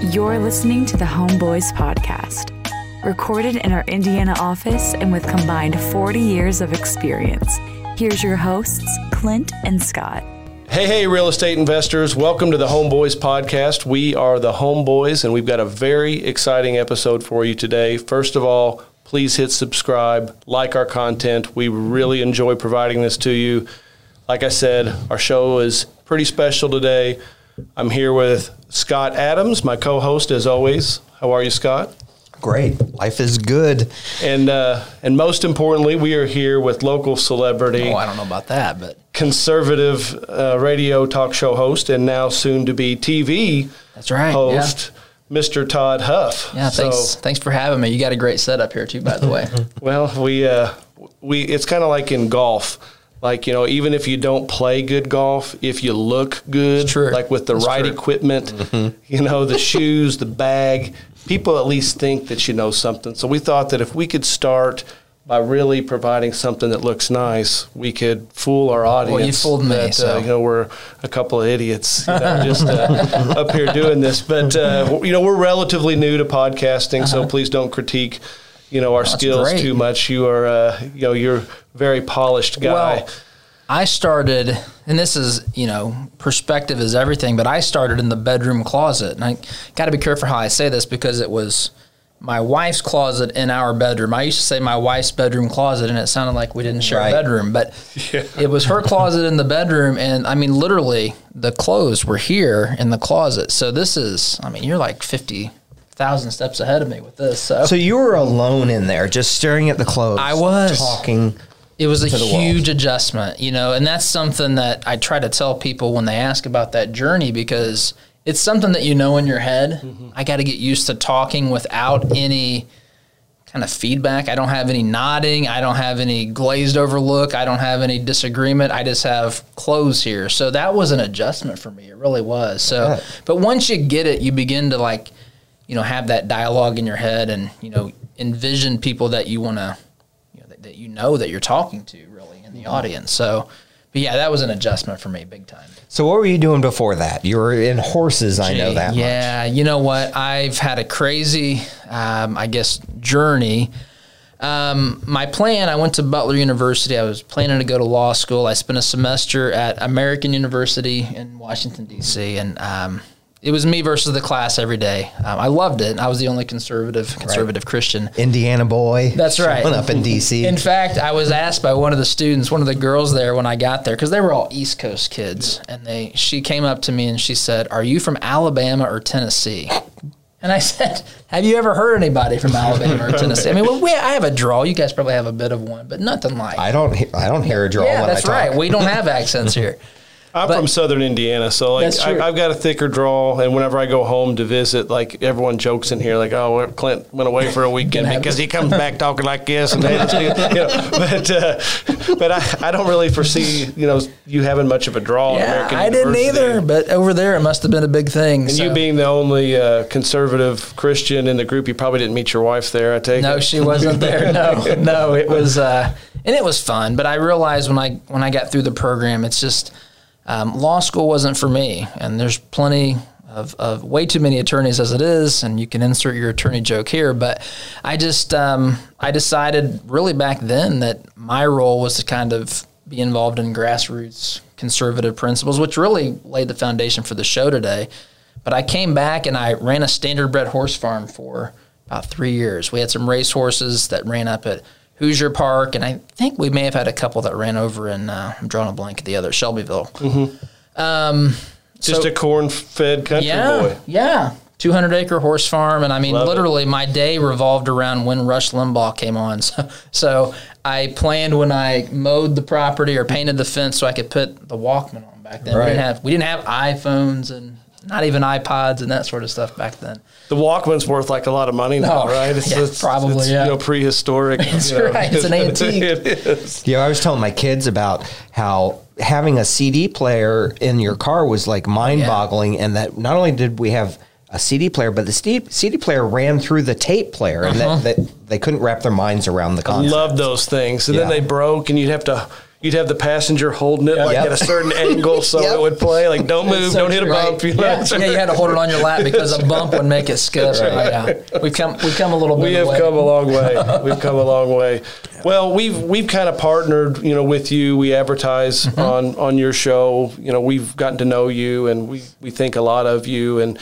You're listening to the Homeboys Podcast, recorded in our Indiana office and with combined 40 years of experience. Here's your hosts, Clint and Scott. Hey, hey, real estate investors. Welcome to the Homeboys Podcast. We are the Homeboys, and we've got a very exciting episode for you today. First of all, please hit subscribe, like our content. We really enjoy providing this to you. Like I said, our show is pretty special today. I'm here with Scott Adams, my co host, as always. How are you, Scott? Great. Life is good. And uh, and most importantly, we are here with local celebrity. Oh, I don't know about that, but conservative uh, radio talk show host and now soon to be TV that's right host, yeah. Mr. Todd Huff. Yeah, thanks. So, thanks for having me. You got a great setup here too, by the way. well, we uh, we it's kind of like in golf. Like you know, even if you don't play good golf, if you look good, like with the right true. equipment, mm-hmm. you know, the shoes, the bag, people at least think that you know something. So we thought that if we could start by really providing something that looks nice, we could fool our audience. Well, you fooled me. That, so. uh, you know, we're a couple of idiots you know, just uh, up here doing this. But uh, you know, we're relatively new to podcasting, uh-huh. so please don't critique you know our That's skills great. too much. You are uh, you know you're a very polished guy. Well, I started, and this is, you know, perspective is everything, but I started in the bedroom closet. And I got to be careful how I say this because it was my wife's closet in our bedroom. I used to say my wife's bedroom closet, and it sounded like we didn't share right. a bedroom, but yeah. it was her closet in the bedroom. And I mean, literally, the clothes were here in the closet. So this is, I mean, you're like 50 thousand steps ahead of me with this. So. so you were alone in there, just staring at the clothes. I was talking. It was a huge adjustment, you know, and that's something that I try to tell people when they ask about that journey because it's something that you know in your head. Mm-hmm. I got to get used to talking without any kind of feedback. I don't have any nodding. I don't have any glazed over look. I don't have any disagreement. I just have clothes here. So that was an adjustment for me. It really was. So, but once you get it, you begin to like, you know, have that dialogue in your head and, you know, envision people that you want to, you know, that, that you know that you're talking to really in the mm-hmm. audience. So, but yeah, that was an adjustment for me big time. So what were you doing before that? You were in horses, I know that. Yeah, much. you know what? I've had a crazy, um, I guess, journey. Um, my plan, I went to Butler University. I was planning to go to law school. I spent a semester at American University in Washington, D.C., and um, it was me versus the class every day. Um, I loved it. I was the only conservative conservative right. Christian. Indiana boy. That's right. Up in D.C. In fact, I was asked by one of the students, one of the girls there when I got there, because they were all East Coast kids, and they she came up to me and she said, "Are you from Alabama or Tennessee?" And I said, "Have you ever heard anybody from Alabama or Tennessee?" I mean, well, we, I have a drawl. You guys probably have a bit of one, but nothing like. I don't. I don't hear a drawl. Yeah, that's right. We don't have accents here. I'm but, from Southern Indiana, so like I, have got a thicker draw, and whenever I go home to visit, like everyone jokes in here, like, "Oh, Clint went away for a weekend because he comes back talking like this," and hey, you know, but uh, but I, I don't really foresee you know you having much of a draw. Yeah, I didn't either, but over there it must have been a big thing. And so. you being the only uh, conservative Christian in the group, you probably didn't meet your wife there. I take no, it. she wasn't there. No, no, it was uh, and it was fun. But I realized when I when I got through the program, it's just um, law school wasn't for me, and there's plenty of, of, way too many attorneys as it is, and you can insert your attorney joke here. But I just um, I decided really back then that my role was to kind of be involved in grassroots conservative principles, which really laid the foundation for the show today. But I came back and I ran a standardbred horse farm for about three years. We had some race horses that ran up at Hoosier Park, and I think we may have had a couple that ran over in. Uh, I'm drawing a blank at the other Shelbyville. Mm-hmm. Um, Just so, a corn-fed country yeah, boy. Yeah, 200 acre horse farm, and I mean, Love literally, it. my day revolved around when Rush Limbaugh came on. So, so I planned when I mowed the property or painted the fence so I could put the Walkman on back then. Right. We didn't have we didn't have iPhones and not even iPods and that sort of stuff back then. The Walkman's worth like a lot of money now, oh, right? It's, yeah, it's, probably, it's, yeah. You know, prehistoric. That's you know. right. It's an antique. it is. Yeah, I was telling my kids about how having a CD player in your car was like mind-boggling, yeah. and that not only did we have a CD player, but the CD, player ran through the tape player, and uh-huh. that, that, they couldn't wrap their minds around the concept. I love those things, and yeah. then they broke, and you'd have to you'd have the passenger holding it like Yep. at a certain angle so Yep. it would play. Like, don't move, So don't hit a bump. You know? Yeah. yeah, you had to hold it on your lap because a bump would make it skip. Yeah, we've come we've come a little bit. We have away. come a long way. We've come a long way. Well, we've we've kind of partnered, you know, with you. We advertise Mm-hmm. on on your show. You know, we've gotten to know you, and we we think a lot of you, and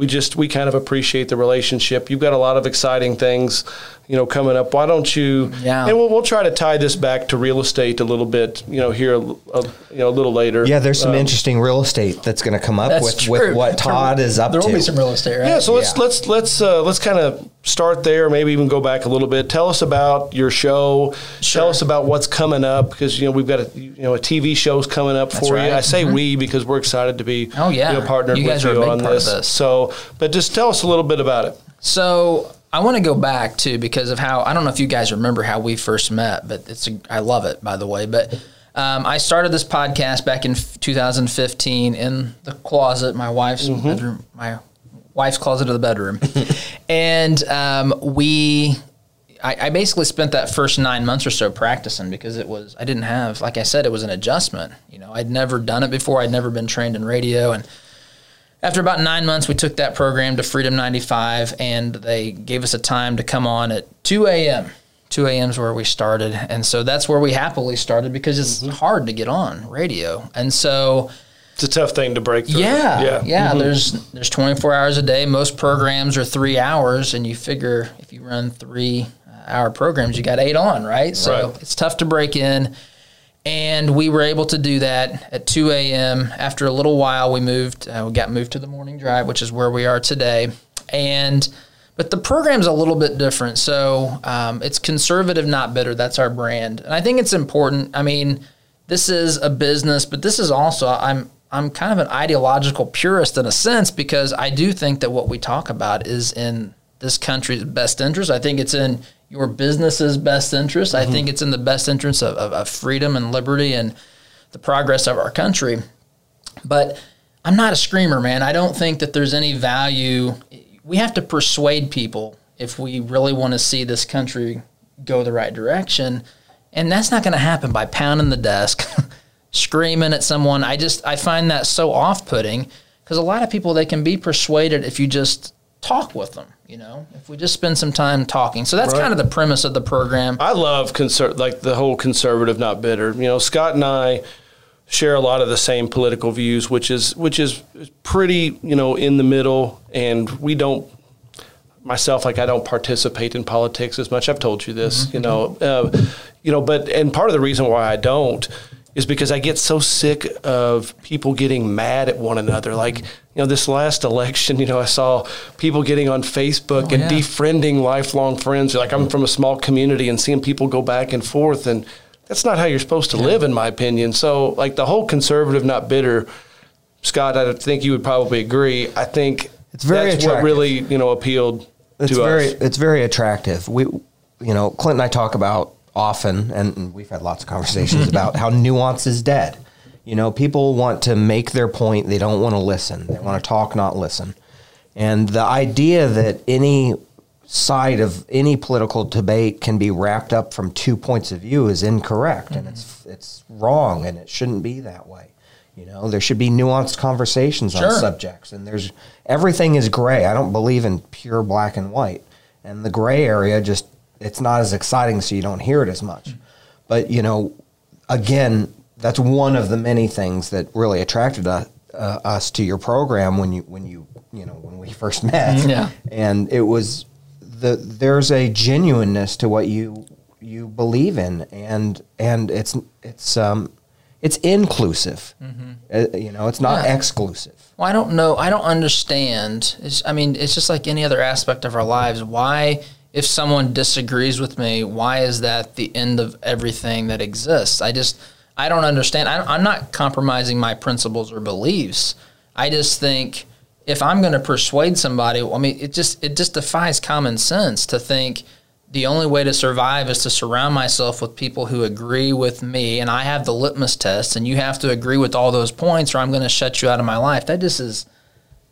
we just we kind of appreciate the relationship. You've got a lot of exciting things, you know, coming up. Why don't you? Yeah. And we'll, we'll try to tie this back to real estate a little bit. You know, here a, a- you know a little later. Yeah, there's some Um, interesting real estate that's going to come up with, true. with what Todd is up There to. There will be some real estate, right? Yeah, so let's Yeah. let's let's uh, let's kind of start there. Maybe even go back a little bit. Tell us about your show. Sure. Tell us about what's coming up because you know we've got a you know a TV show's coming up That's for you. I say we because we're excited to be Oh, yeah. you know, partnered You with you on this. this. So, but just tell us a little bit about it. So I want to go back to because of how I don't know if you guys remember how we first met, but it's a, I love it by the way. But um, I started this podcast back in 2015 in the closet, my wife's Mm-hmm. bedroom, my wife's closet of the bedroom, and um, we. I, I basically spent that first nine months or so practicing because it was I didn't have like I said it was an adjustment. You know I'd never done it before. I'd never been trained in radio and after about nine months, we took that program to Freedom 95, and they gave us a time to come on at 2 a.m. 2 a.m. is where we started, and so that's where we happily started because it's hard to get on radio, and so It's a tough thing to break through. yeah, yeah. Mhm. There's there's 24 hours a day. Most programs are three hours, and you figure if you run three uh, hour programs, you got eight on, right? So Right. it's tough to break in. And we were able to do that at 2 a.m. After a little while, we moved. Uh, we got moved to the morning drive, which is where we are today. And but the program's a little bit different. So um, it's conservative, not bitter. That's our brand, and I think it's important. I mean, this is a business, but this is also I'm I'm kind of an ideological purist in a sense because I do think that what we talk about is in this country's best interest. I think it's in your business's best interest. I mm-hmm. think it's in the best interest of, of, of freedom and liberty and the progress of our country. But I'm not a screamer, man. I don't think that there's any value. We have to persuade people if we really want to see this country go the right direction. And that's not going to happen by pounding the desk, screaming at someone. I just I find that so off-putting because a lot of people they can be persuaded if you just talk with them, you know. If we just spend some time talking. So that's Right. kind of the premise of the program. I love conser- like the whole conservative, not bitter. You know, Scott and I share a lot of the same political views, which is which is pretty you know in the middle, and we don't. Myself, like I don't participate in politics as much. I've told you this, you know, uh, you know. But and part of the reason why I don't is because I get so sick of people getting mad at one another. Like you know, this last election, you know, I saw people getting on Facebook oh, and yeah. defriending lifelong friends. Like I'm from a small community and seeing people go back and forth, and that's not how you're supposed to live, in my opinion. So, like the whole conservative, not bitter. Scott, I think you would probably agree. I think It's very that's what really you know appealed It's to very us. it's very attractive. We you know, Clint and I talk about often and we've had lots of conversations about how nuance is dead. You know, people want to make their point, they don't want to listen. They want to talk, not listen. And the idea that any side of any political debate can be wrapped up from two points of view is incorrect and it's mm-hmm. it's wrong and it shouldn't be that way. You know, there should be nuanced conversations on subjects and there's everything is gray. I don't believe in pure black and white. And the gray area just it's not as exciting so you don't hear it as much. But, you know, again, that's one of the many things that really attracted us, uh, us to your program when you when you you know when we first met. Yeah. And it was the there's a genuineness to what you you believe in, and and it's it's um it's inclusive. Uh, you know, it's not Mm-hmm. Yeah. exclusive. Well, I don't know. I don't understand. It's, I mean, it's just like any other aspect of our lives. Why, if someone disagrees with me, why is that the end of everything that exists? I just, I don't understand. I, I'm not compromising my principles or beliefs. I just think if I'm going to persuade somebody, I mean, it just, it just defies common sense to think the only way to survive is to surround myself with people who agree with me and I have the litmus test and you have to agree with all those points or I'm going to shut you out of my life. That just is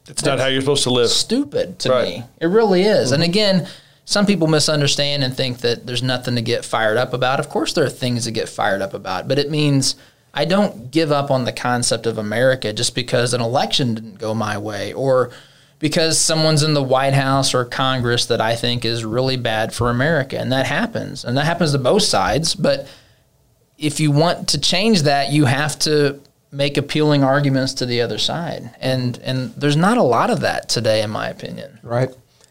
It's not how you're supposed to live. stupid to Right. me. It really is. And mm-hmm. again, some people misunderstand and think that there's nothing to get fired up about. Of course, there are things to get fired up about, but it means I don't give up on the concept of America just because an election didn't go my way or because someone's in the White House or Congress that I think is really bad for America. And that happens. And that happens to both sides. But if you want to change that, you have to make appealing arguments to the other side. And and there's not a lot of that today in my opinion. Right.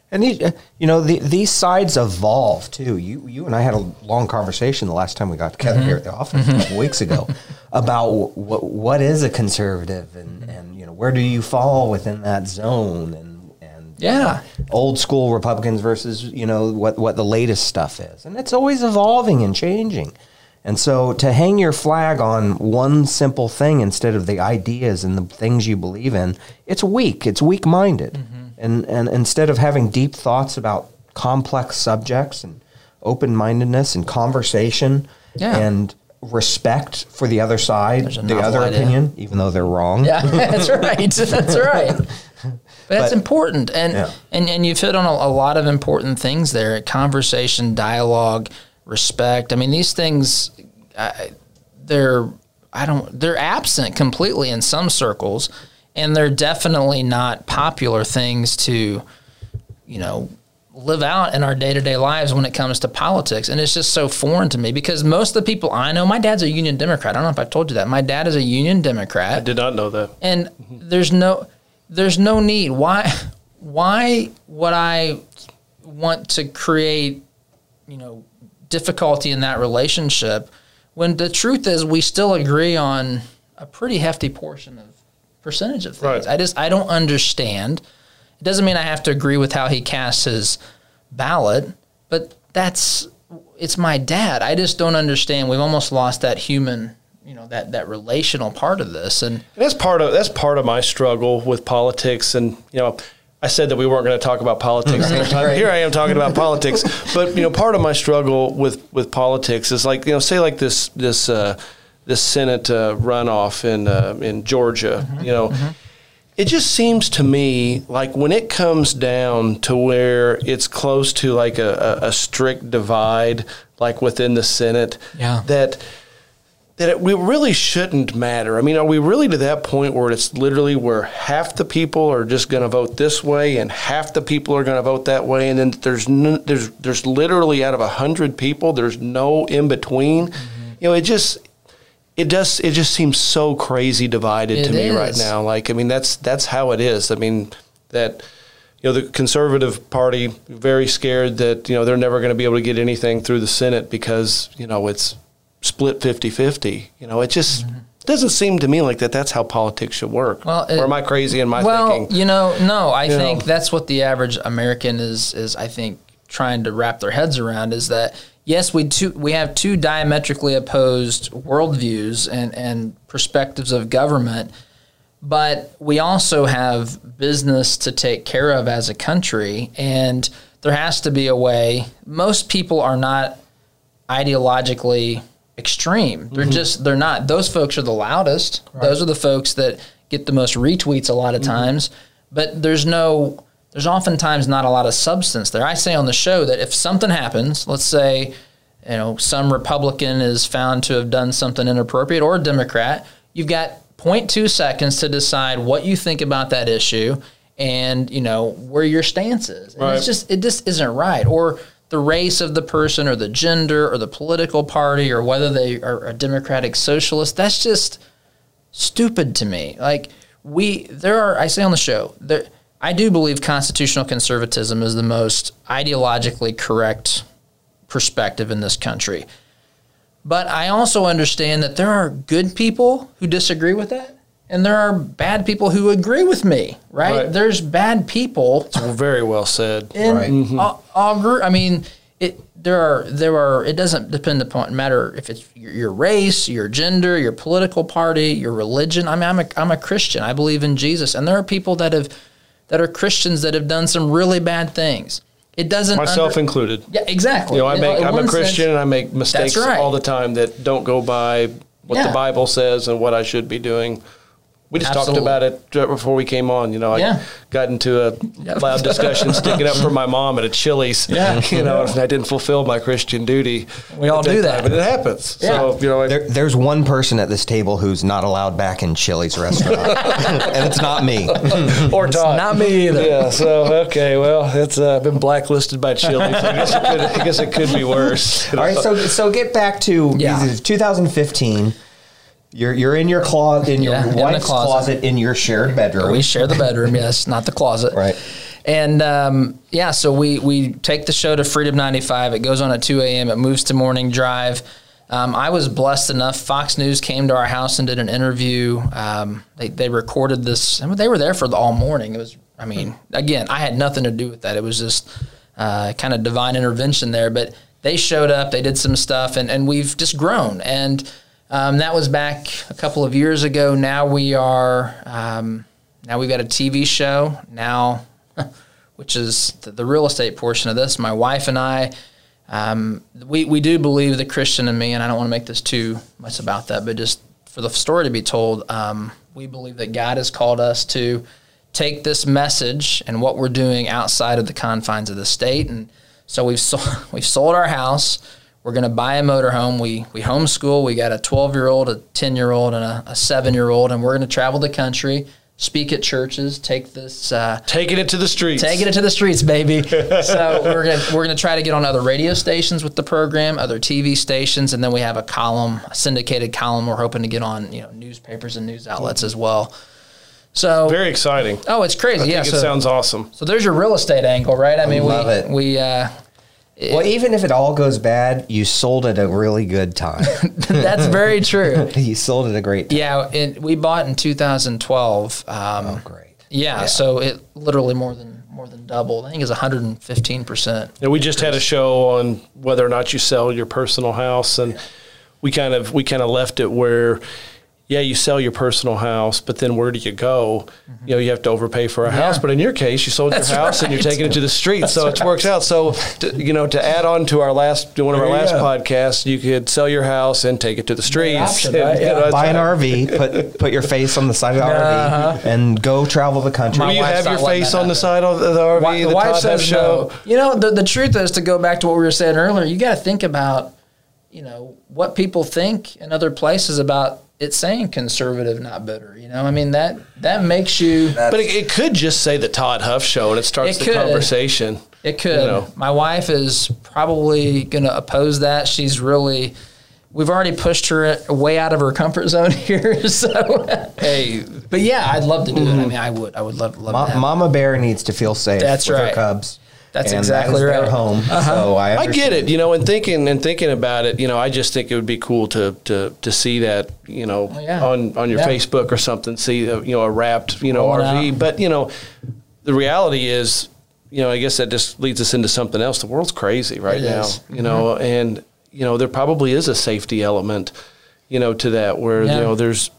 And these, uh, you know, the, these sides evolve too. You, you and I had a long conversation the last time we got together here at the office a couple weeks ago about what what is a conservative and, and you know where do you fall within that zone and and Yeah. old school Republicans versus you know what what the latest stuff is, and it's always evolving and changing. And so to hang your flag on one simple thing instead of the ideas and the things you believe in, it's weak. It's weak minded. And and instead of having deep thoughts about complex subjects and open mindedness and conversation Yeah. and respect for the other side, the other idea. opinion, even though they're wrong. Yeah, that's right. That's right. But that's But- important, and, Yeah. and and you've hit on a, a lot of important things there: conversation, dialogue, respect. I mean, these things, I, they're I don't they're absent completely in some circles, and they're definitely not popular things to, you know, live out in our day to day lives when it comes to politics. And it's just so foreign to me because most of the people I know, my dad's a Union Democrat. I don't know if I've told you that. My dad is a Union Democrat I did not know that. and there's no there's no need why why would i want to create you know difficulty in that relationship when the truth is we still agree on a pretty hefty portion of percentage of things Right. i just i don't understand it doesn't mean i have to agree with how he casts his ballot but that's it's my dad i just don't understand we've almost lost that human you know that that relational part of this and And that's part of that's part of my struggle with politics. And you know, I said that we weren't going to talk about politics. time. Here I am talking about politics. But you know, part of my struggle with with politics is like you know, say like this this uh, this Senate uh, runoff in uh, in Georgia. You know. It just seems to me like when it comes down to where it's close to like a, a, a strict divide, like within the Senate, Yeah. that that it we really shouldn't matter. I mean, are we really to that point where it's literally where half the people are just going to vote this way and half the people are going to vote that way, and then there's no, there's there's literally out of a hundred people, there's no in between. Mm-hmm. You know, it just it does it just seems so crazy divided to It me right now. Like, I mean, that's that's how it is. I mean, that you know the conservative party very scared that you know they're never going to be able to get anything through the Senate because you know it's split 50-50. You know, it just doesn't seem to me like that. That's how politics should work. Mm-hmm. Well, it- or am I crazy in my well, thinking? you know, no, I You think know. that's what the average American is is I think trying to wrap their heads around is that yes, we two we have two diametrically opposed worldviews and and perspectives of government, but we also have business to take care of as a country, and there has to be a way. Most people are not ideologically extreme. They're mm-hmm. just they're not. Those folks are the loudest. Those are the folks that get the most retweets a lot of mm-hmm. times. But there's no there's oftentimes not a lot of substance there. I say on the show that if something happens, let's say you know some Republican is found to have done something inappropriate or a Democrat, you've got 0.2 seconds to decide what you think about that issue and you know where your stance is. And Right. it's just it just isn't right. Or the race of the person or the gender or the political party or whether they are a democratic socialist. That's just stupid to me. Like we there are I say on the show, there I do believe constitutional conservatism is the most ideologically correct perspective in this country. But I also understand that there are good people who disagree with that. And there are bad people who agree with me, right? Right. There's bad people It's Very well said. and Right. all, mm-hmm. all gr- I mean, it there are there are. It doesn't depend upon matter if it's your, your race, your gender, your political party, your religion. I mean, I'm a I'm a Christian. I believe in Jesus, and there are people that have that are Christians that have done some really bad things. It doesn't Myself under- included. yeah, exactly. You know, I make, I'm a Christian sense- and I make mistakes right. all the time that don't go by what Yeah. the Bible says and what I should be doing. We just Absolutely. talked about it right before we came on. You know, I Yeah. got into a loud discussion sticking up for my mom at a Chili's. Yeah. You know, and I didn't fulfill my Christian duty. We all at do time, that. But it happens. Yeah. So, you know, I, There, there's one person at this table who's not allowed back in Chili's restaurant, and it's not me. or Todd. Not me either. Yeah. So okay. Well, it's uh, been blacklisted by Chili's. I guess it could. Guess it could be worse. All right, so so get back to Yeah. 2015. You're you're in your closet in your Yeah, in wife's closet. closet. in your shared bedroom. We share the bedroom, yes, not the closet. Right. And um, yeah, so we we take the show to Freedom 95. It goes on at 2 a.m. It moves to morning drive. Um, I was blessed enough. Fox News came to our house and did an interview. Um, they they recorded this. I mean, they were there for the all morning. It was. I mean, again, I had nothing to do with that. It was just uh, kind of divine intervention there. But they showed up. They did some stuff, and and we've just grown. And um, that was back a couple of years ago. Now we are. Um, now we've got a TV show now, which is the, the real estate portion of this. My wife and I, um, we we do believe the Christian in me, and I don't want to make this too much about that, but just for the story to be told, um, we believe that God has called us to take this message and what we're doing outside of the confines of the state, and so we've sold, we've sold our house. We're going to buy a motorhome. We we homeschool. We got a 12 year old, a 10 year old, and a, a seven year old, and we're going to travel the country, speak at churches, take this. Uh, taking it to the streets. Taking it to the streets, baby. so we're gonna we're gonna try to get on other radio stations with the program, other TV stations, and then we have a column, a syndicated column. We're hoping to get on you know newspapers and news outlets as well. So Very exciting. oh, it's crazy. I yeah. think So, it sounds awesome. so there's your real estate angle, right? I mean, love we it. we uh, well, even if it all goes bad, you sold at a really good time. that's very true. you sold at a great time. Yeah, it, we bought in 2012. Um, Oh, great. yeah, so it literally more than more than doubled. I think it's 115 percent. And we just had a show on whether or not you sell your personal house, and we kind of we kind of left it where, yeah, you sell your personal house, but then where do you go? You know, you have to overpay for a house. But in your case, you sold That's your house and you're taking it to the streets, so it works out. So, to, you know, to add on to our last one of our last go. podcasts, you could sell your house and take it to the streets. option, And, right? you know, Buy an RV, put put your face on the side of the RV, uh-huh. and go travel the country. Will you have your face that on the side of the RV? Wi- the the wife says show. no. You know, the, the truth is to go back to what we were saying earlier, you got to think about, you know, what people think in other places about it saying conservative, not bitter. You know, I mean that that makes you. But it, it could just say the Todd Huff show, and it starts It the could. conversation. It could. You know. My wife is probably going to oppose that. She's really. We've already pushed her way out of her comfort zone here. So, Hey, but yeah, I'd love to do it. I mm-hmm. mean, I would. I would love, love Ma- to have Mama Bear needs to feel safe That's with right. her cubs. That's and exactly that right. Home. So I, I get it, you know, and thinking and thinking about it, you know, I just think it would be cool to to to see that, you know, Oh, yeah. on on your Yeah. Facebook or something, see uh, you know a wrapped, you know, Roll it RV. out. But you know, the reality is, you know, I guess that just leads us into something else. The world's crazy right It now, is. Mm-hmm. you know, and you know there probably is a safety element, you know, to that where Yeah. you know there's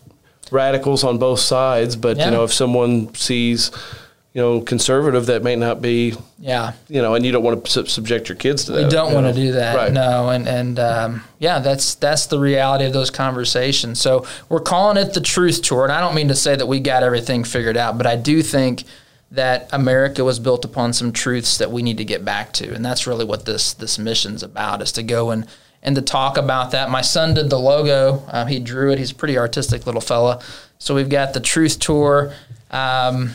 radicals on both sides, but you know if someone sees, you know, conservative that may not be, Yeah. you know, and you don't want to sub- subject your kids to that. We don't want know. to do that. Right. No, and and um, yeah, that's that's the reality of those conversations. So we're calling it the truth tour, and I don't mean to say that we got everything figured out, but I do think that America was built upon some truths that we need to get back to, and that's really what this this mission's about: is to go and and to talk about that. My son did the logo; um, he drew it. He's a pretty artistic little fella. So we've got the truth tour. Um,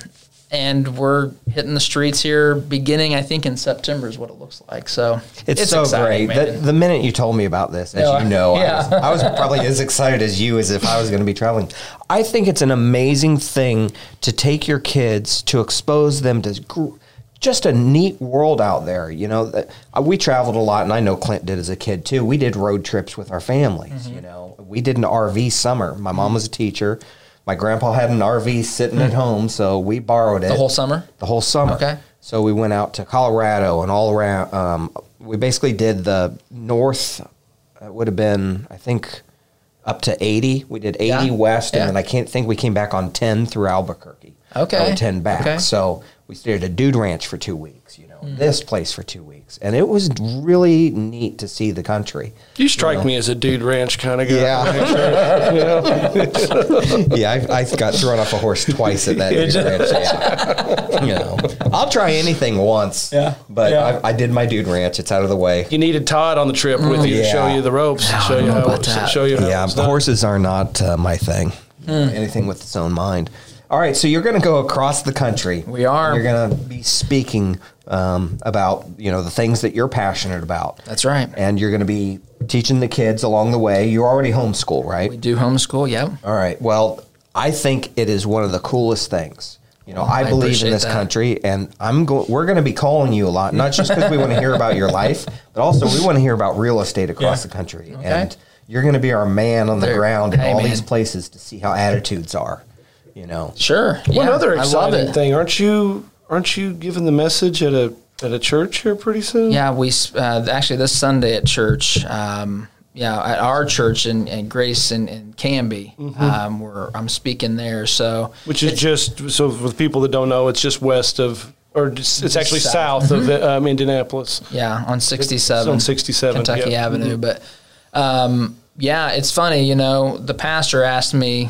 and we're hitting the streets here beginning, I think, in September is what it looks like. So It's, so exciting, great. The, the minute you told me about this, as Yeah. you know, Yeah. I, was, I was probably as excited as you as if I was going to be traveling. I think it's an amazing thing to take your kids to expose them to gr- just a neat world out there. You know, uh, we traveled a lot, and I know Clint did as a kid too. We did road trips with our families. Mm-hmm. You know, we did an RV summer. My mom was a teacher. My grandpa had an RV sitting at home, so we borrowed it the whole summer. the whole summer. Okay. So we went out to Colorado and all around. Um, we basically did the north. It would have been, I think, up to eighty. We did eighty Yeah. west, Yeah. and then I can't think we came back on ten through Albuquerque. Okay. 10 back. Okay. So we stayed at a dude ranch for two weeks. You know, this place for two weeks, and it was really neat to see the country. You strike me as a dude ranch kind of guy. Yeah. yeah, I, I got thrown off a horse twice at that dude ranch. Yeah. You know, I'll try anything once. Yeah. But Yeah. I, I did my dude ranch. It's out of the way. You needed Todd on the trip with you to show you the ropes, I show you how, about that. show you how Yeah, it's done. horses are not uh, my thing. Hmm. Anything with its own mind. All right, so you're going to go across the country. We are. You're going to be speaking um, about you know the things that you're passionate about. That's right. And you're going to be teaching the kids along the way. You already homeschool, right? We do homeschool. Yep. All right. Well, I think it is one of the coolest things. You know, I, I believe in this that. country, and I'm go- we're going to be calling you a lot, not just because we want to hear about your life, but also we want to hear about real estate across the country. And you're going to be our man on the There- ground in hey, all man. these places to see how attitudes are. You know, Sure. One yeah, other exciting thing, aren't you? Aren't you giving the message at a at a church here pretty soon? Yeah, we uh, actually this Sunday at church. Um, yeah, at our church in, in Grace and in, in Camby, um, where I'm speaking there. So Which is just so for the people that don't know, it's just west of, or just, it's actually south, South. of um, Indianapolis. yeah, on 67, It's on 67, Kentucky yeah. Avenue. But um, yeah, it's funny. You know, the pastor asked me,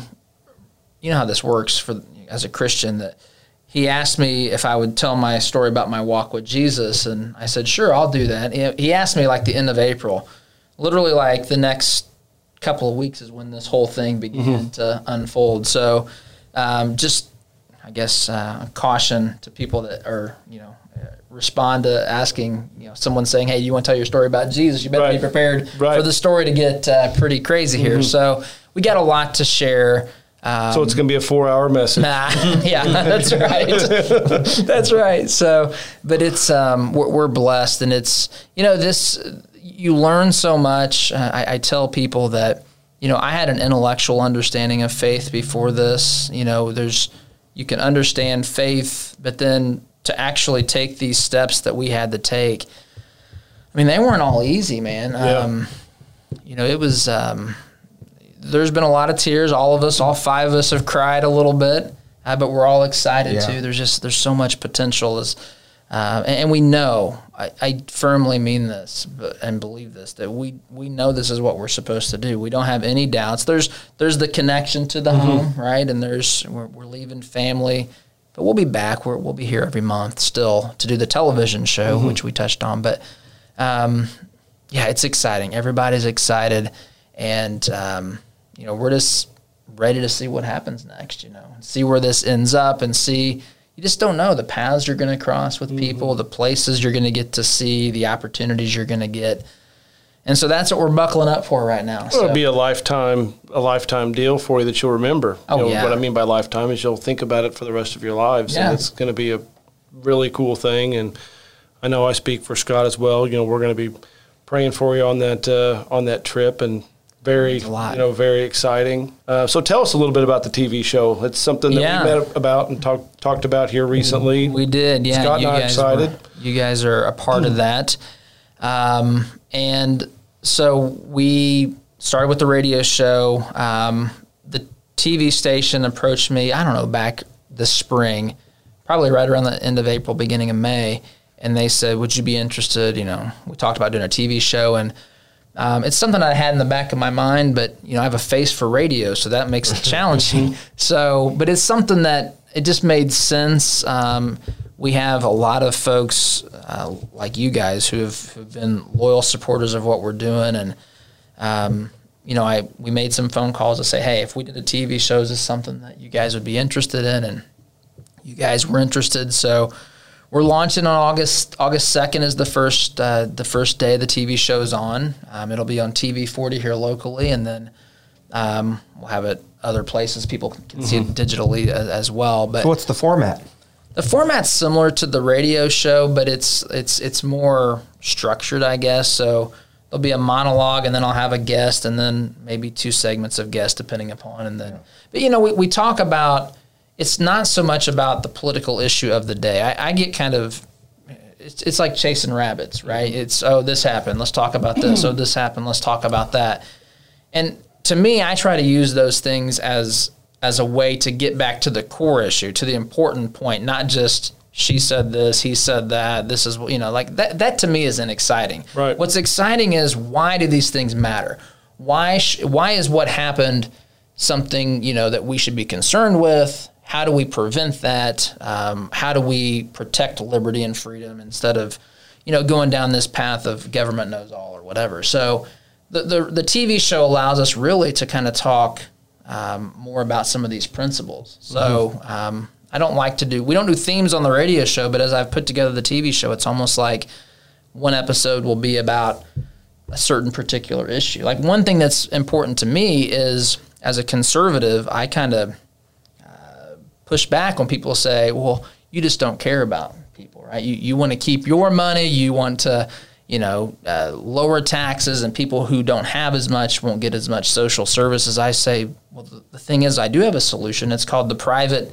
you know how this works for as a Christian that he asked me if I would tell my story about my walk with Jesus, and I said, sure, I'll do that. He- asked me like the end of April, literally like the next couple of weeks is when this whole thing began to unfold. So, um, just I guess uh, caution to people that are you know uh, respond to asking you know someone saying, hey, you want to tell your story about Jesus? You better be prepared Right. for the story to get uh, pretty crazy here. So we got a lot to share. Um, So it's going to be a four hour message. Nah, yeah, that's right. that's right. So, but it's um, we're, we're blessed, and it's you know this you learn so much. Uh, I, I tell people that you know I had an intellectual understanding of faith before this. You know, there's you can understand faith, but then to actually take these steps that we had to take. I mean, they weren't all easy, man. Yeah. Um, you know, it was. Um, there's been a lot of tears. All of us, all five of us, have cried a little bit, uh, but we're all excited Yeah. too. There's just there's so much potential, as uh, and, and we know. I, I firmly mean this but, and believe this that we we know this is what we're supposed to do. We don't have any doubts. There's there's the connection to the home, right? And there's we're, we're leaving family. But we'll be back. We're, we'll be here every month still to do the television show, which we touched on. But um, yeah, it's exciting. Everybody's excited, and um, you know we're just ready to see what happens next. You know, see where this ends up, and see. You just don't know the paths you're going to cross with people, the places you're going to get to see, the opportunities you're going to get, and so that's what we're buckling up for right now. It'll be a lifetime a lifetime deal for you that you'll remember. Oh, You know, yeah. What I mean by lifetime is you'll think about it for the rest of your lives, Yeah. and it's going to be a really cool thing. And I know I speak for Scott as well. You know, we're going to be praying for you on that uh, on that trip, and very you know very exciting. Uh, so tell us a little bit about the TV show. It's something that Yeah. we met about and talked talked about here recently. We did, yeah. Scott you and I guys excited. Were, you guys are a part of that, um, and so we started with the radio show. Um, the TV station approached me. I don't know back this spring, probably right around the end of April, beginning of May, and they said, "Would you be interested?" You know, we talked about doing a TV show and. Um, it's something I had in the back of my mind, but you know, I have a face for radio, so that makes it challenging. so, but it's something that it just made sense. Um, we have a lot of folks uh, like you guys who have, who've been loyal supporters of what we're doing, and um, you know, I we made some phone calls to say, hey, if we did a TV show, is this something that you guys would be interested in? And you guys were interested, so we're launching on August August second is the first uh, the first day the TV show's on. Um, it'll be on TV forty here locally, and then um, we'll have it other places people can see it digitally as, as well. But what's the format? the format's similar to the radio show, but it's it's it's more structured, I guess. So there'll be a monologue, and then I'll have a guest, and then maybe two segments of guests, depending upon. And then, but you know, we, we talk about. It's not so much about the political issue of the day. I, I get kind of. It's, it's like chasing rabbits, right? Mm-hmm. It's oh this happened, let's talk about this. Mm-hmm. oh this happened, let's talk about that. And to me, I try to use those things as as a way to get back to the core issue, to the important point, not just she said this, he said that. This is you know like that. That to me isn't exciting. Right. What's exciting is why do these things matter? Why sh- why is what happened something you know that we should be concerned with? How do we prevent that? Um, how do we protect liberty and freedom instead of you know going down this path of government knows all or whatever? So the the, the TV show allows us really to kind of talk um, more about some of these principles. So um, I don't like to do we don't do themes on the radio show, but as I've put together the TV show, it's almost like one episode will be about a certain particular issue. Like one thing that's important to me is as a conservative, I kind of push back when people say, "Well, you just don't care about people, right? You you want to keep your money, you want to." You know, uh, lower taxes, and people who don't have as much won't get as much social services. I say, well, the, the thing is, I do have a solution. It's called the private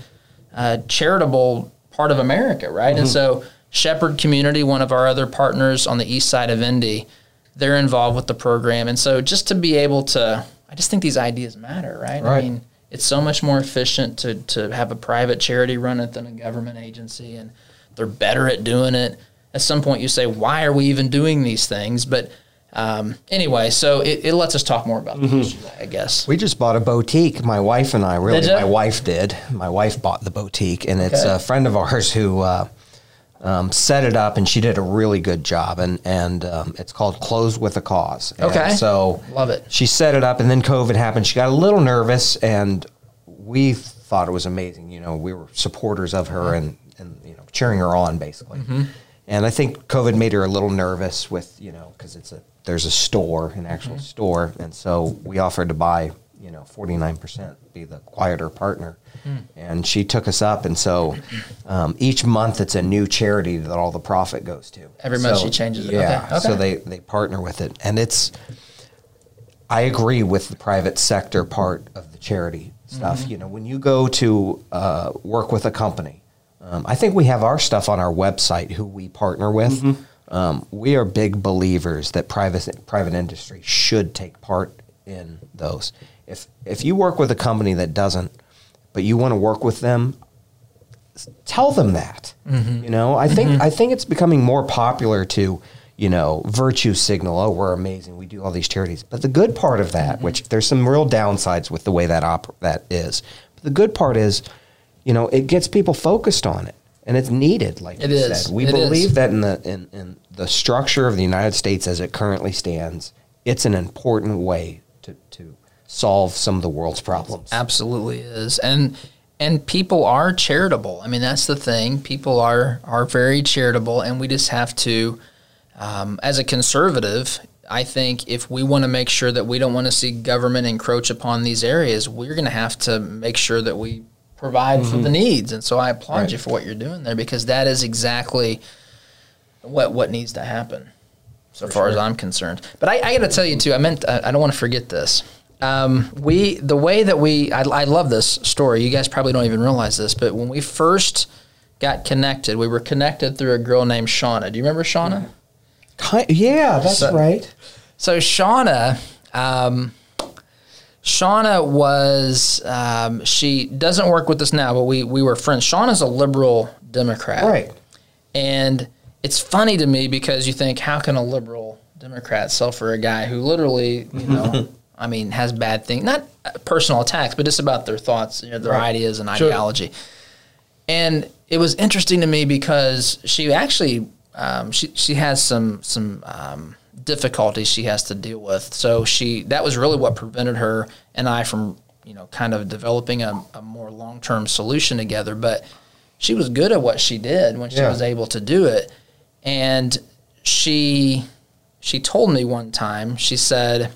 uh, charitable part of America, right? And so Shepherd Community, one of our other partners on the east side of Indy, they're involved with the program. And so just to be able to, I just think these ideas matter, right? Right. I mean, it's so much more efficient to, to have a private charity run it than a government agency, and they're better at doing it. At some point, you say, why are we even doing these things? But um, anyway, so it, it lets us talk more about the issues, I guess. We just bought a boutique. My wife and I, really, my wife did. My wife bought the boutique, and it's Okay. a friend of ours who uh, um, set it up, and she did a really good job. And and um, it's called Close with a Cause. And Okay. so Love it. She set it up, and then COVID happened. She got a little nervous, and we thought it was amazing. You know, we were supporters of her and and you know cheering her on basically. Mm-hmm. And I think COVID made her a little nervous with you know because it's a there's a store an actual Mm-hmm. store, and so we offered to buy you know forty nine percent be the quieter partner, Hmm. and she took us up, and so um, each month it's a new charity that all the profit goes to. Every month So, she changes it. Yeah, Okay, so they they partner with it, and it's I agree with the private sector part of the charity stuff. Mm-hmm. You know, when you go to uh, work with a company, um, I think we have our stuff on our website. Who we partner with, Mm-hmm. um, we are big believers that private private industry should take part in those. If if you work with a company that doesn't, but you want to work with them, tell them that. Mm-hmm. You know, I think I think it's becoming more popular to, you know, virtue signal. Oh, we're amazing. We do all these charities. But the good part of that, Mm-hmm. which there's some real downsides with the way that op- that is. But the good part is, you know, it gets people focused on it, and it's needed. Like It you is. said, we It believe is. that in the in, in the structure of the United States as it currently stands, it's an important way to to solve some of the world's problems. Absolutely is, and and people are charitable. I mean, that's the thing. People are are very charitable, and we just have to, um, as a conservative. I think if we want to make sure that we don't want to see government encroach upon these areas, we're going to have to make sure that we provide for the needs. And so I applaud you for what you're doing there because that is exactly what what needs to happen, so far as I'm concerned. But I, I got to tell you too. I meant I, I don't want to forget this. Um, we the way that we I, I love this story. You guys probably don't even realize this, but when we first got connected, we were connected through a girl named Shauna. Do you remember Shauna? Yeah, that's So- right. So Shauna, um, Shauna was um, she doesn't work with us now, but we we were friends. Shauna's a liberal Democrat, Right. And it's funny to me because you think, how can a liberal Democrat sell for a guy who literally, you know, I mean, has bad things, not personal attacks, but just about their thoughts, you know, their ideas and Sure. ideology. And it was interesting to me because she actually um, she she has some some um, difficulties she has to deal with. So she that was really what prevented her and I from you know kind of developing a, a more long term solution together. But she was good at what she did when she Yeah. was able to do it, and she she told me one time she said,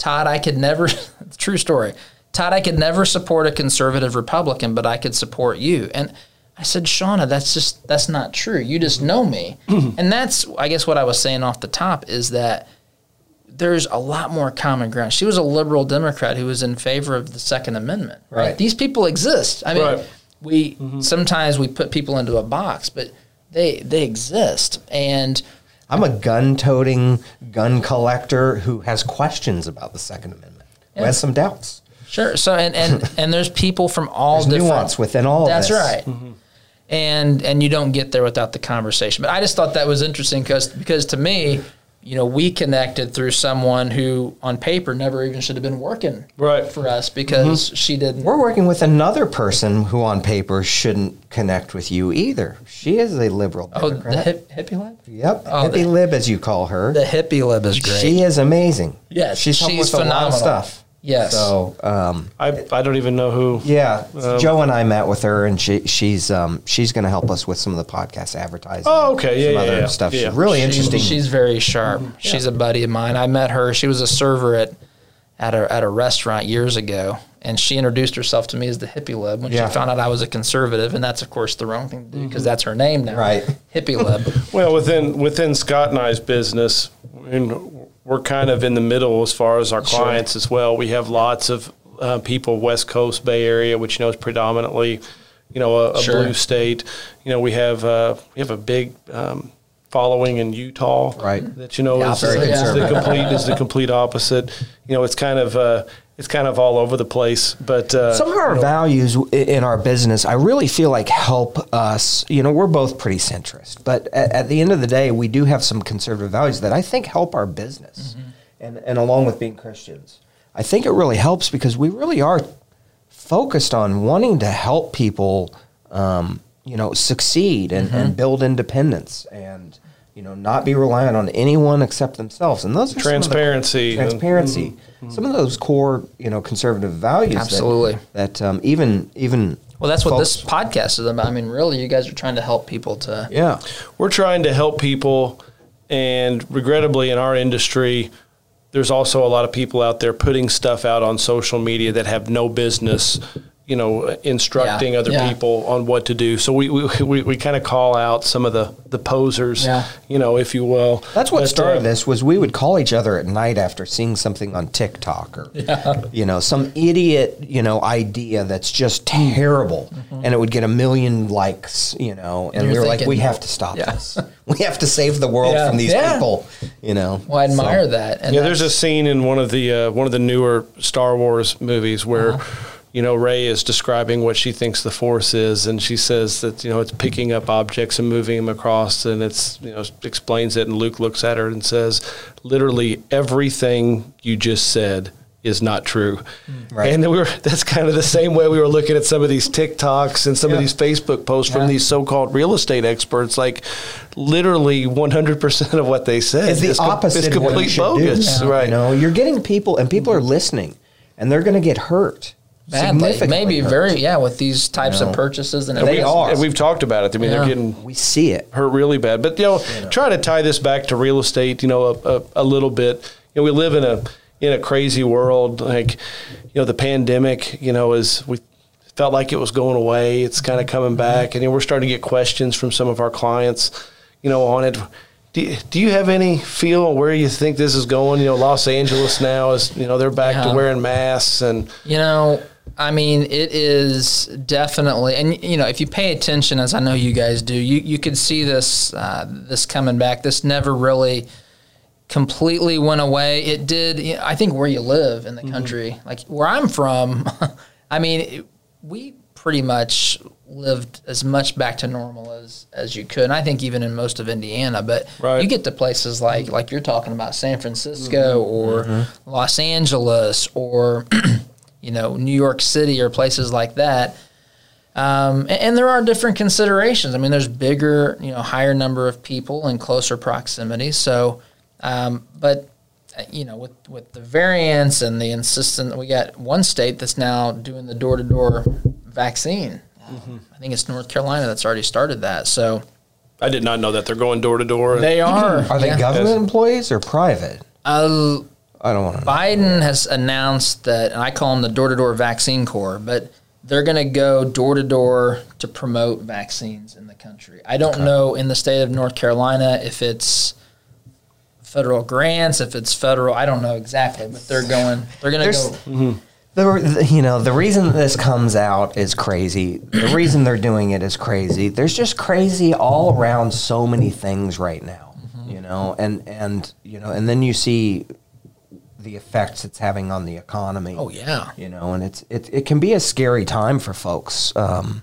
Todd, I could never true story. Todd, I could never support a conservative Republican, but I could support you. And I said, Shauna, that's just that's not true. You just know me. and that's I guess what I was saying off the top is that there's a lot more common ground. She was a liberal Democrat who was in favor of the Second Amendment. Right. Right. These people exist. I mean, Right. we mm-hmm. sometimes we put people into a box, but they they exist. And I'm a gun toting gun collector who has questions about the Second Amendment, who has some doubts. Sure. So and and and there's people from all There's different nuance within all of this. That's right. and and you don't get there without the conversation. But I just thought that was interesting because because to me, you know, we connected through someone who on paper never even should have been working Right. for us because mm-hmm. she didn't. We're working with another person who, on paper, shouldn't connect with you either. She is a liberal Oh, Democrat. the hip, hippie lib. yep, Oh, hippie the- lib, as you call her. The hippie lib is great. She is amazing. Yes, she's helped she's with a lot phenomenal. of stuff. Yes. So, um, I, I don't even know who. yeah, Um, Joe and I met with her, and she she's um, she's going to help us with some of the podcast advertising. Oh, okay. Yeah, some yeah, other yeah. stuff. Yeah. She's really She- interesting. She's very sharp. She's a buddy of mine. I met her. She was a server at at a at a restaurant years ago, and she introduced herself to me as the hippie lib when Yeah. she found out I was a conservative, and that's of course the wrong thing to do because that's her name now. Right. hippie lib. Well, within within Scott and I's business, and we're kind of in the middle as far as our clients as well. We have lots of uh, people West Coast Bay Area, which you know is predominantly, you know, a, a Sure. blue state. You know, we have uh, we have a big. Um, Following in Utah, Right. That you know The is, opposite, is the complete is the complete opposite. You know, it's kind of uh, it's kind of all over the place. But uh, Some of our values in our business, I really feel like help us. You know, we're both pretty centrist, but at, at the end of the day, we do have some conservative values that I think help our business. And, and along with being Christians, I think it really helps because we really are focused on wanting to help people, um, you know, succeed and, and build independence and, you know, not be reliant on anyone except themselves. And those are some the- Transparency and- transparency. Some of those core, you know, conservative values. Absolutely. That, um, even even. Well, that's what folks- this podcast is about. I mean, really, you guys are trying to help people to. Yeah. we're trying to help people and regrettably in our industry there's also a lot of people out there putting stuff out on social media that have no business you know instructing Yeah, other yeah. people on what to do so we we, we, we kind of call out some of the the posers Yeah. you know if you will That's what But, started uh, this was we would call each other at night after seeing something on TikTok or you know some idiot you know idea that's just terrible and it would get a million likes you know and, Mm-hmm. you're we were like we have to stop Yeah. this we have to save the world Yeah. from these Yeah. people you know Well, I admire So- that. And yeah, there's a scene in one of the uh, one of the newer Star Wars movies where Uh-huh. You know Rey is describing what she thinks the Force is, and she says that you know it's picking up objects and moving them across, and it's you know explains it, and Luke looks at her and says, literally everything you just said is not true. Mm. Right. And we were that's kind of the same way we were looking at some of these TikToks and some of these Facebook posts Yeah. from these so-called real estate experts like literally 100% of what they said is the com- opposite what you complete bogus, do. right? You know, you're getting people, and people are listening, and they're going to get hurt. Badly, significantly maybe hurt. very yeah with these types You know, of purchases and They everything. are. And we've talked about it. I mean, Yeah. they're getting We see it. hurt really bad. But you know, trying to tie this back to real estate, you know, a, a, a little bit. You know, we live in a in a crazy world. Like, you know, the pandemic. You know, is we felt like it was going away. It's kind of coming mm-hmm. back, and you know, we're starting to get questions from some of our clients. You know, on it. Do you, do you have any feel where you think this is going? You know, Los Angeles now is you know they're back Yeah. to wearing masks and You know, I mean, it is definitely, and you know, if you pay attention, as I know you guys do, you you could see this uh, this coming back. This never really completely went away. It did. you know, I think where you live in the mm-hmm. country, like where I'm from, I mean, it, we pretty much lived as much back to normal as as you could. And I think even in most of Indiana, but Right. you get to places like like you're talking about San Francisco mm-hmm. or mm-hmm. Los Angeles or you know New York City or places like that. Um, and, and there are different considerations. I mean, there's bigger, you know, higher number of people in closer proximity. So, um, but uh, you know, with with the variants and the insistence, we got one state that's now doing the door to door vaccine. Um, I think it's North Carolina that's already started that. So I did not know that they're going door to door. they are. Are they yeah. government employees or private? Uh, I don't want to know. Biden has announced that, and I call them the door to door vaccine corps, but they're going to go door to door to promote vaccines in the country. I don't know in the state of North Carolina if it's federal grants, if it's federal, I don't know exactly, but they're going, they're going to go. Mm-hmm. The, the- you know the reason this comes out is crazy. The reason they're doing it is crazy. There's just crazy all around so many things right now. Mm-hmm. You know, and and you know, and then you see the effects it's having on the economy. Oh, yeah. You know, and it's it it can be a scary time for folks. Um,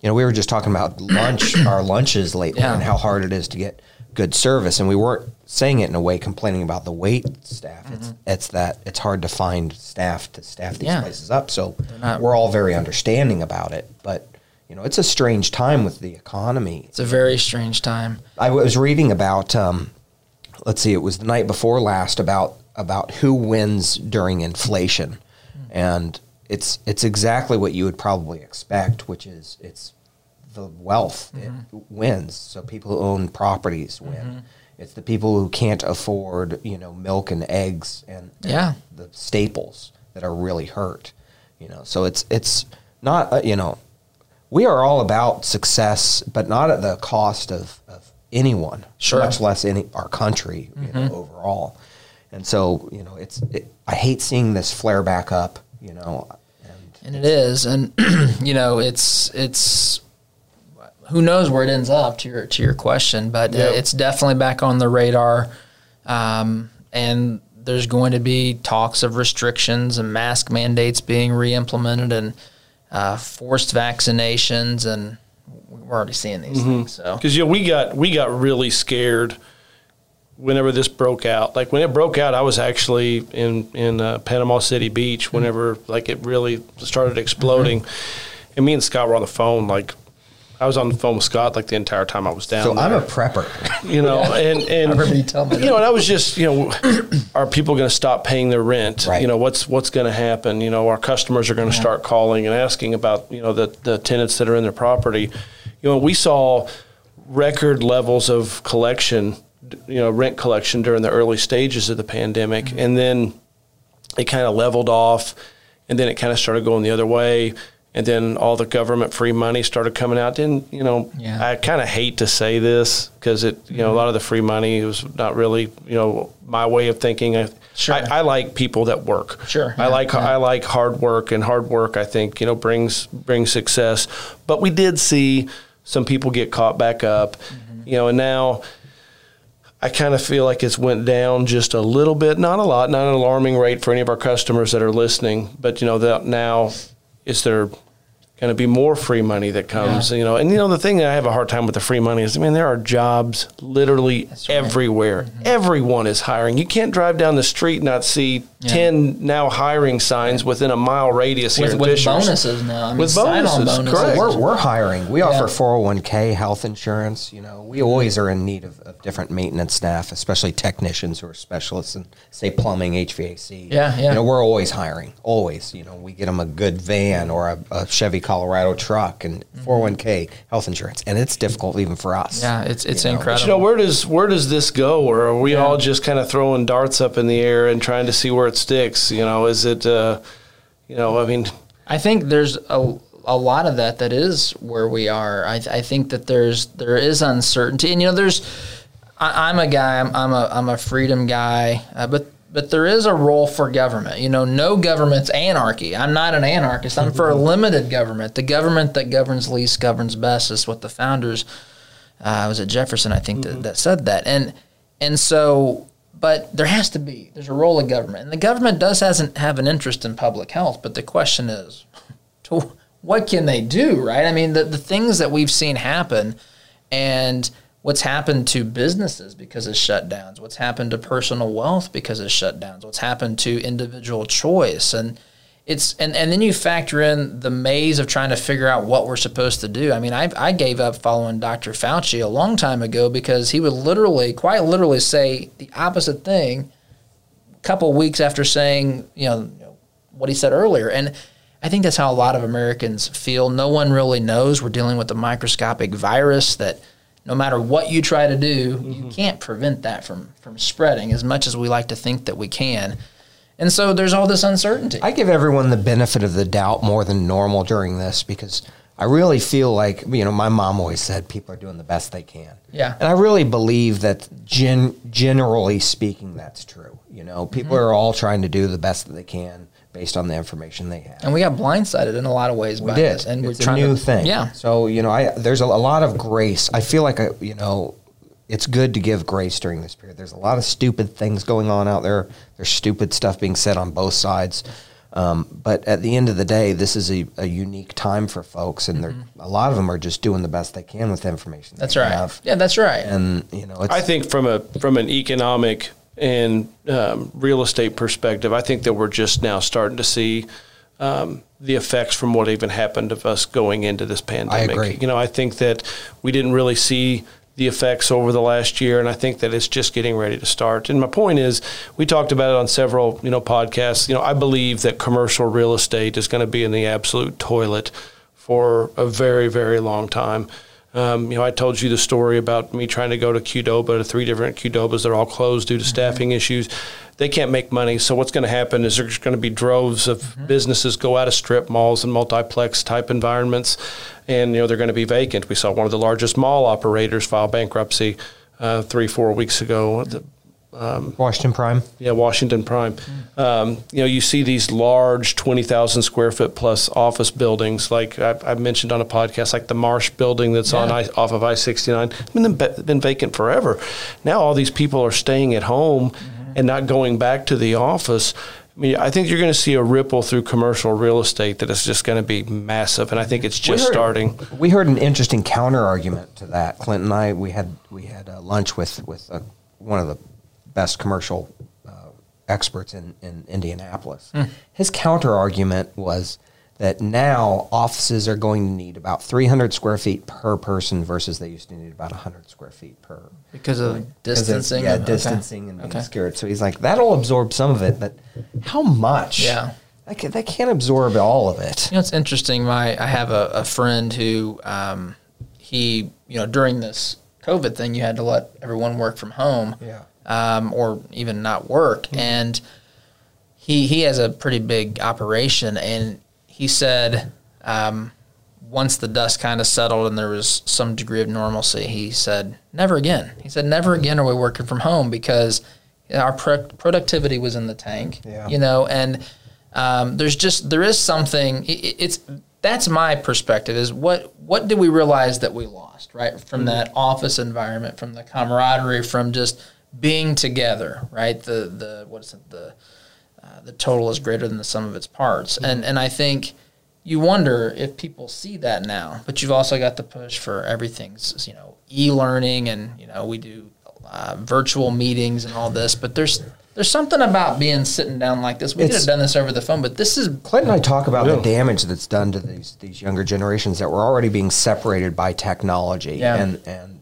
you know, we were just talking about lunch, our lunches lately, Yeah. and how hard it is to get good service, and we weren't saying it in a way complaining about the wait staff. It's it's that it's hard to find staff to staff these Mm-hmm. Yeah. places up. So not- we're all very understanding about it, but. You know, it's a strange time with the economy. It's a very strange time. I was reading about, um, let's see, it was the night before last about about who wins during inflation, and it's it's exactly what you would probably expect, which is it's the wealth it mm-hmm. wins. So people who own properties win. Mm-hmm. It's the people who can't afford, you know, milk and eggs and, and Yeah. the staples that are really hurt. You know, so it's it's not uh, you know we are all about success, but not at the cost of, of anyone, Sure. much less any our country you know, mm-hmm. overall. And so, you know, it's it, I hate seeing this flare back up. You know, and And it is, and you know, it's it's who knows where it ends up to your to your question, but uh, Yep. it's definitely back on the radar, um, and there's going to be talks of restrictions and mask mandates being re-implemented and uh, forced vaccinations, and we're already seeing these things. So Because you know, we got we got really scared whenever this broke out. Like when it broke out, I was actually in in uh, Panama City Beach. Whenever like it really started exploding, and me and Scott were on the phone. Like I was on the phone with Scott like the entire time I was down. so I'm a prepper. you know, and and remember you telling me you know, and I was just, you know, are people going to stop paying their rent? Right. You know, what's what's going to happen? You know, our customers are going to start calling and asking about, you know, the the tenants that are in their property. You know, we saw record levels of collection, you know, rent collection during the early stages of the pandemic, Mm-hmm. and then it kind of leveled off, and then it kind of started going the other way. And then all the government free money started coming out. And you know, Yeah. I kind of hate to say this because it, you know, a lot of the free money was not really, you know, my way of thinking. I, Sure. I, I like people that work. Sure. I Yeah, like yeah. I like hard work, and hard work I think you know brings brings success. But we did see some people get caught back up, Mm-hmm. you know, and now. I kind of feel like it's went down just a little bit, not a lot, not an alarming rate for any of our customers that are listening. But you know that now is there going to be more free money that comes? You know, and you know the thing that I have a hard time with the free money is, I mean, there are jobs literally right. everywhere. Mm-hmm. Everyone is hiring. You can't drive down the street and not see Yeah. ten now hiring signs within a mile radius here with, in with Fishers. bonuses now, I mean, With bonuses, bonuses. correct. We're, we're hiring. We Yeah. offer 401k health insurance. You know, we always are in need of, of different maintenance staff, especially technicians who are specialists in, say, plumbing, HVAC. Yeah, yeah. You know, we're always hiring. Always. You know, we get them a good van or a, a Chevy Colorado truck and mm-hmm. 401k health insurance, and it's difficult even for us. Yeah, it's it's You know, incredible. But you know, where does where does this go? Or are we Yeah. all just kind of throwing darts up in the air and trying to see where it sticks? You know, is it? Uh, you know, I mean, I think there's a, a lot of that that is where we are. I, I think that there's there is uncertainty, and you know, there's. I, I'm a guy. I'm, I'm a I'm a freedom guy, uh, but but there is a role for government. You know, no government's anarchy. I'm not an anarchist. I'm for a limited government. The government that governs least governs best is what the founders. Uh, was it Jefferson? I think that, that said that, and and so. But there has to be. There's a role of government, and the government does hasn't have an interest in public health. But the question is, to what can they do, right? I mean, the, the things that we've seen happen and what's happened to businesses because of shutdowns, what's happened to personal wealth because of shutdowns, what's happened to individual choice. And it's and, and then you factor in the maze of trying to figure out what we're supposed to do. I mean, I, I gave up following Dr. Fauci a long time ago because he would literally, quite literally, say the opposite thing a couple weeks after saying, you know, what he said earlier. And I think that's how a lot of Americans feel. No one really knows. We're dealing with a microscopic virus that no matter what you try to do, you mm-hmm. can't prevent that from, from spreading as much as we like to think that we can. And so there's all this uncertainty. I give everyone the benefit of the doubt more than normal during this because I really feel like, you know, my mom always said people are doing the best they can. Yeah. And I really believe that gen- generally speaking, that's true. You know, people Mm-hmm. are all trying to do the best that they can based on the information they have. and we got blindsided in a lot of ways by did. this. And it's we're a new to, thing. Yeah. So you know, I there's a, a lot of grace. I feel like I, you know, it's good to give grace during this period. There's a lot of stupid things going on out there. There's stupid stuff being said on both sides, Um, but at the end of the day, this is a, a unique time for folks, and they're a lot of them are just doing the best they can with the information. That's they right. have. Yeah, that's right. And you know, it's, I think from a from an economic and um, real estate perspective, I think that we're just now starting to see um, the effects from what even happened of us going into this pandemic. agree. You know, I think that we didn't really see the effects over the last year, and I think that it's just getting ready to start. And my point is, we talked about it on several you know podcasts. You know, I believe that commercial real estate is going to be in the absolute toilet for a very very long time. Um, you know, I told you the story about me trying to go to Qdoba to three different Qdobas. They're all closed due to staffing issues. They can't make money. So what's going to happen is there's going to be droves of businesses go out of strip malls and multiplex type environments, and you know they're going to be vacant. We saw one of the largest mall operators file bankruptcy uh, three four weeks ago. The- Washington Prime. yeah, Washington Prime. Um, you know, you see these large, 20,000 square foot plus office buildings, like I, I mentioned on a podcast, like the Marsh building that's on I, off of I 69. It's been, been vacant forever. Now all these people are staying at home and not going back to the office. I mean, I think you're going to see a ripple through commercial real estate that is just going to be massive, and I think it's just heard- starting. We heard an interesting counter argument to that. Clint and I, we had we had uh, lunch with with uh, one of the best commercial uh, experts in in Indianapolis. His counter argument was that now offices are going to need about 300 square feet per person versus they used to need about 100 square feet per. because of of- distancing. yeah, Okay. distancing and being Okay. scared. So he's like, that'll absorb some of it, but how much? Yeah. that, can, that can't absorb all of it. You know, it's interesting. My I have a, a friend who um, he you know during this COVID thing, you had to let everyone work from home, Yeah. Um, or even not work, and he he has a pretty big operation, and he said um, once the dust kind of settled and there was some degree of normalcy, he said never again. He said never again are we working from home because our pro- productivity was in the tank, Yeah. you know, and um, there's just there is something. It, it- it's that's my perspective. Is what what did we realize that we lost right from that office environment, from the camaraderie, from just being together, right? The the what is it the uh, the total is greater than the sum of its parts, and and I think you wonder if people see that now. But you've also got the push for everything's you know e-learning, and you know we do uh, virtual meetings and all this. But there's there's something about being sitting down like this. We could have done this over the phone, but this is Clint and I talk about Yeah. the damage that's done to these these younger generations that were already being separated by technology, Yeah. and and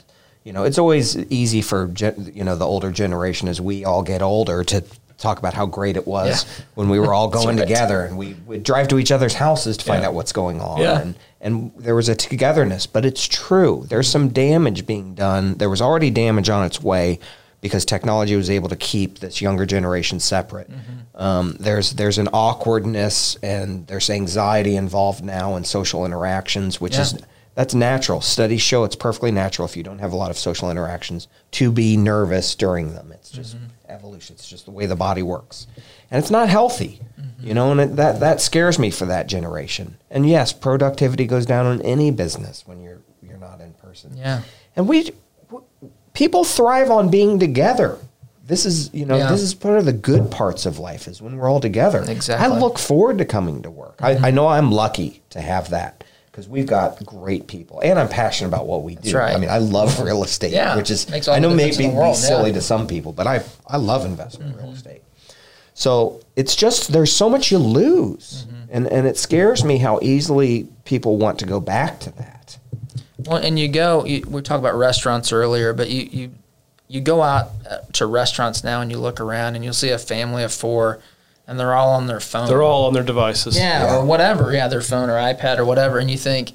you know it's always easy for you know the older generation as we all get older to talk about how great it was Yeah. when we were all going right. together and we would drive to each other's houses to find Yeah. out what's going on Yeah. and and there was a togetherness but it's true there's some damage being done there was already damage on its way because technology was able to keep this younger generation separate Mm-hmm. um, there's there's an awkwardness and there's anxiety involved now in social interactions which is. That's natural studies show it's perfectly natural if you don't have a lot of social interactions to be nervous during them it's just Mm-hmm. evolution it's just the way the body works and it's not healthy Mm-hmm. you know and it, that that scares me for that generation and yes productivity goes down in any business when you're you're not in person Yeah. and we w- people thrive on being together this is you know Yeah. this is part of the good parts of life is when we're all together Exactly. i look forward to coming to work I, I know i'm lucky to have that because we've got great people and i'm passionate about what we do right. i mean i love real estate Yeah. which is Makes all i know maybe in the world, be silly yeah. to some people but i i love investment Mm-hmm. real estate so it's just there's so much you lose Mm-hmm. and and it scares me how easily people want to go back to that Well, and you go. You, we talked about restaurants earlier, but you you you go out uh, to restaurants now and you look around and you'll see a family of four, and they're all on their phone. They're all on their devices. yeah, or whatever. Yeah, their phone or iPad or whatever, and you think,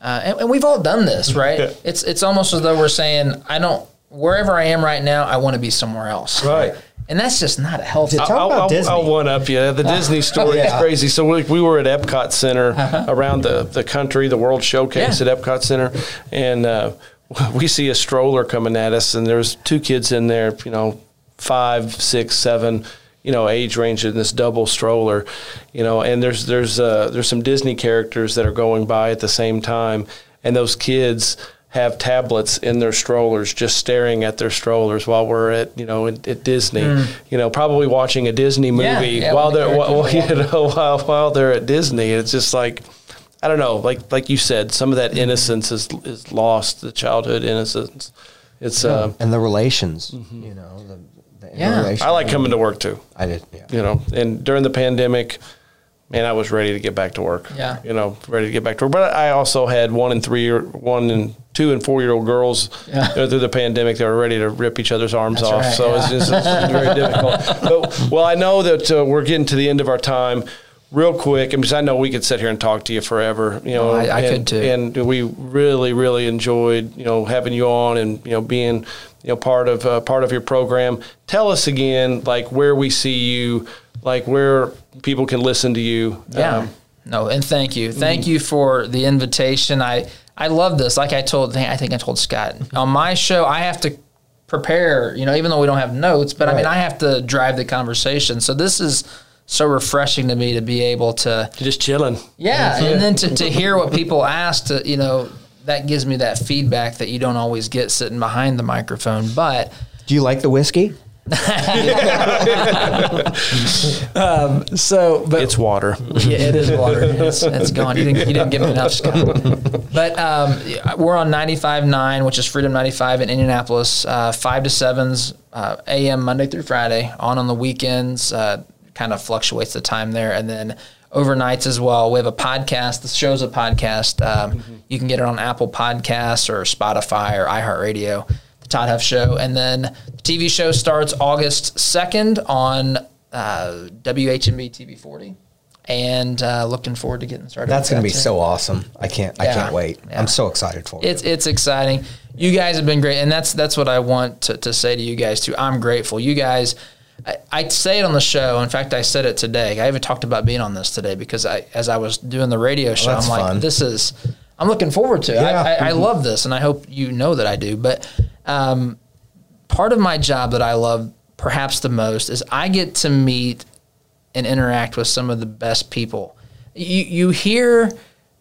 uh, and, and we've all done this, right? Yeah. It's it's almost as though we're saying, I don't. Wherever I am right now, I want to be somewhere else. Right. And that's just not a healthy. Talk I'll, about I'll, Disney. I'll one up you. The Disney story is Yeah. crazy. So we, we were at Epcot Center around the, the country, the World Showcase Uh-huh. Yeah. at Epcot Center, and uh, we see a stroller coming at us, and there's two kids in there, you know, five, six, seven, you know, age range in this double stroller, you know, and there's there's uh, there's some Disney characters that are going by at the same time, and those kids have tablets in their strollers, just staring at their strollers while we're at you know at, at Disney. You know, probably watching a Disney movie Yeah, yeah, while when the they're while, you know while while they're at Disney. It's just like I don't know, like like you said, some of that innocence is is lost, the childhood innocence. It's uh, and the relations, you know, the, the Yeah. I like coming to work too. I did. Yeah. You know, and during the pandemic, man, I was ready to get back to work. Yeah. You know, ready to get back to work. But I also had one and three year, one and two and four year old girls Yeah. you know, through the pandemic. They were ready to rip each other's arms That's off. right, so it's, yeah. it's, it's very difficult. But well, I know that uh, we're getting to the end of our time. Real quick, and because I know we could sit here and talk to you forever. You know, Oh, I- I and, could too. And we really, really enjoyed you know having you on and you know being you know part of uh, part of your program. Tell us again, like where we see you, like where people can listen to you. Yeah. Um, no, and thank you. Thank you for the invitation. I I love this. Like I told I think I told Scott on my show I have to prepare, you know, even though we don't have notes, but I mean I have to drive the conversation. So this is so refreshing to me to be able to just chilling. yeah, and then to, to hear what people ask to you know that gives me that feedback that you don't always get sitting behind the microphone. But Do you like the whiskey? so, but It's water. yeah, it is water. It's, it's gone. You didn't, you didn't give me enough, Scott. But um, we're on 95.9, which is Freedom 95 in Indianapolis, uh, 5 to 7s uh, a.m. Monday through Friday, on on the weekends. Uh, kind of fluctuates the time there. And then overnights as well. We have a podcast. The show's a podcast. Um, You can get it on Apple Podcasts or Spotify or iHeartRadio, The Todd Huff Show. And then the TV show starts August 2nd on uh, WHMB TV 40 and uh, looking forward to getting started. That's going to be too. so awesome. I can't. I Yeah. can't wait. Yeah. I'm so excited for it. It's it's exciting. You guys have been great, and that's that's what I want to, to say to you guys too. I'm grateful. You guys, I, I say it on the show. In fact, I said it today. I even talked about being on this today because I, as I was doing the radio show, that's I'm like, fun. this is. I'm looking forward to. it. Yeah. I, I, I love this, and I hope you know that I do. But um, part of my job that I love perhaps the most is I get to meet and interact with some of the best people. You you hear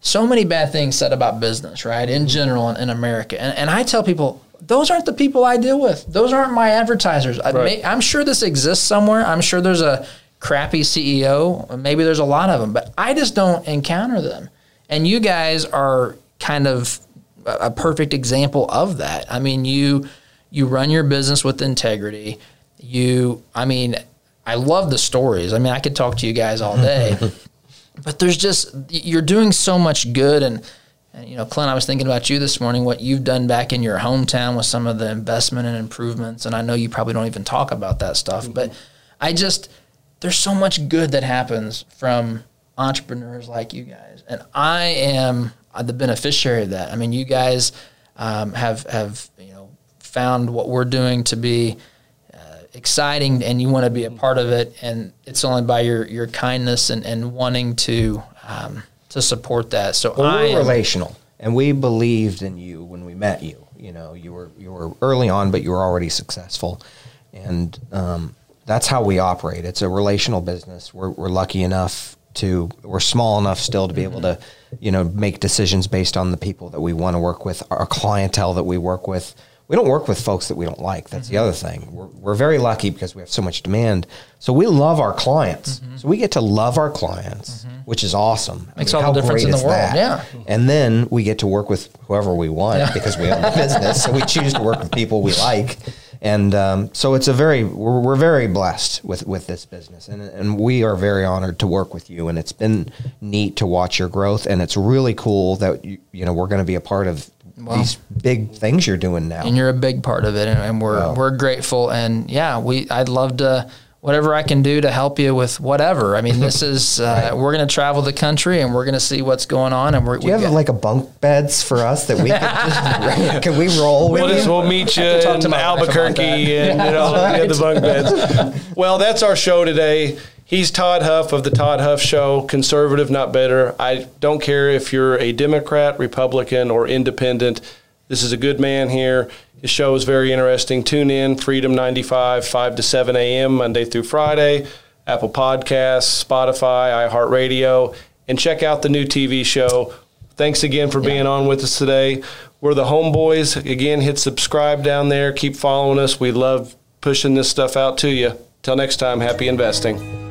so many bad things said about business, right? In general in, in America. And, and I tell people, those aren't the people I deal with. Those aren't my advertisers. I Right. may, I'm sure this exists somewhere. I'm sure there's a crappy CEO. Maybe there's a lot of them, but I just don't encounter them. And you guys are kind of a a perfect example of that. I mean, you you run your business with integrity. You, I mean, I love the stories. I mean, I could talk to you guys all day, but there's just you're doing so much good. And, and you know, Clint, I was thinking about you this morning. What you've done back in your hometown with some of the investment and improvements. And I know you probably don't even talk about that stuff, but I just there's so much good that happens from entrepreneurs like you guys, and I am the beneficiary of that. I mean, you guys um, have have you know found what we're doing to be uh, exciting, and you want to be a part of it, and it's only by your your kindness and, and wanting to um, to support that. So Well, I we're am, relational, and we believed in you when we met you. You know, you were you were early on, but you were already successful, and um, that's how we operate. It's a relational business. We're we're lucky enough to we're small enough still to be able to, you know, make decisions based on the people that we want to work with, our clientele that we work with. We don't work with folks that we don't like. That's the mm-hmm. other thing. We're, we're very lucky because we have so much demand. So we love our clients. Mm-hmm. So we get to love our clients, mm-hmm. Which is awesome. I Makes all the difference in the world, that? yeah. And then we get to work with whoever we want because we own the business. So we choose to work with people we like. And um, so it's a very, we're, we're very blessed with, with this business. And, and we are very honored to work with you. And it's been neat to watch your growth. And it's really cool that, you, you know, we're going to be a part of these big things you're doing now. and you're a big part of it, and, and we're Wow. we're grateful. And yeah, we I'd love to whatever I can do to help you with whatever. I mean, this is uh, we're going to travel the country and we're going to see what's going on. And we're Do you have like a bunk beds for us that we can, just, can we roll We'll, just, you? we'll meet you talk to in my wife about Albuquerque that. and you know yeah, the bunk beds. Well, that's our show today. He's Todd Huff of the Todd Huff Show, conservative, not better. I don't care if you're a Democrat, Republican, or independent. This is a good man here. His show is very interesting. Tune in, Freedom 95, 5 to 7 a.m., Monday through Friday, Apple Podcasts, Spotify, iHeartRadio, and check out the new TV show, thanks again for being on with us today. We're the Homeboys. Again, hit subscribe down there. Keep following us. We love pushing this stuff out to you. Till next time, happy investing.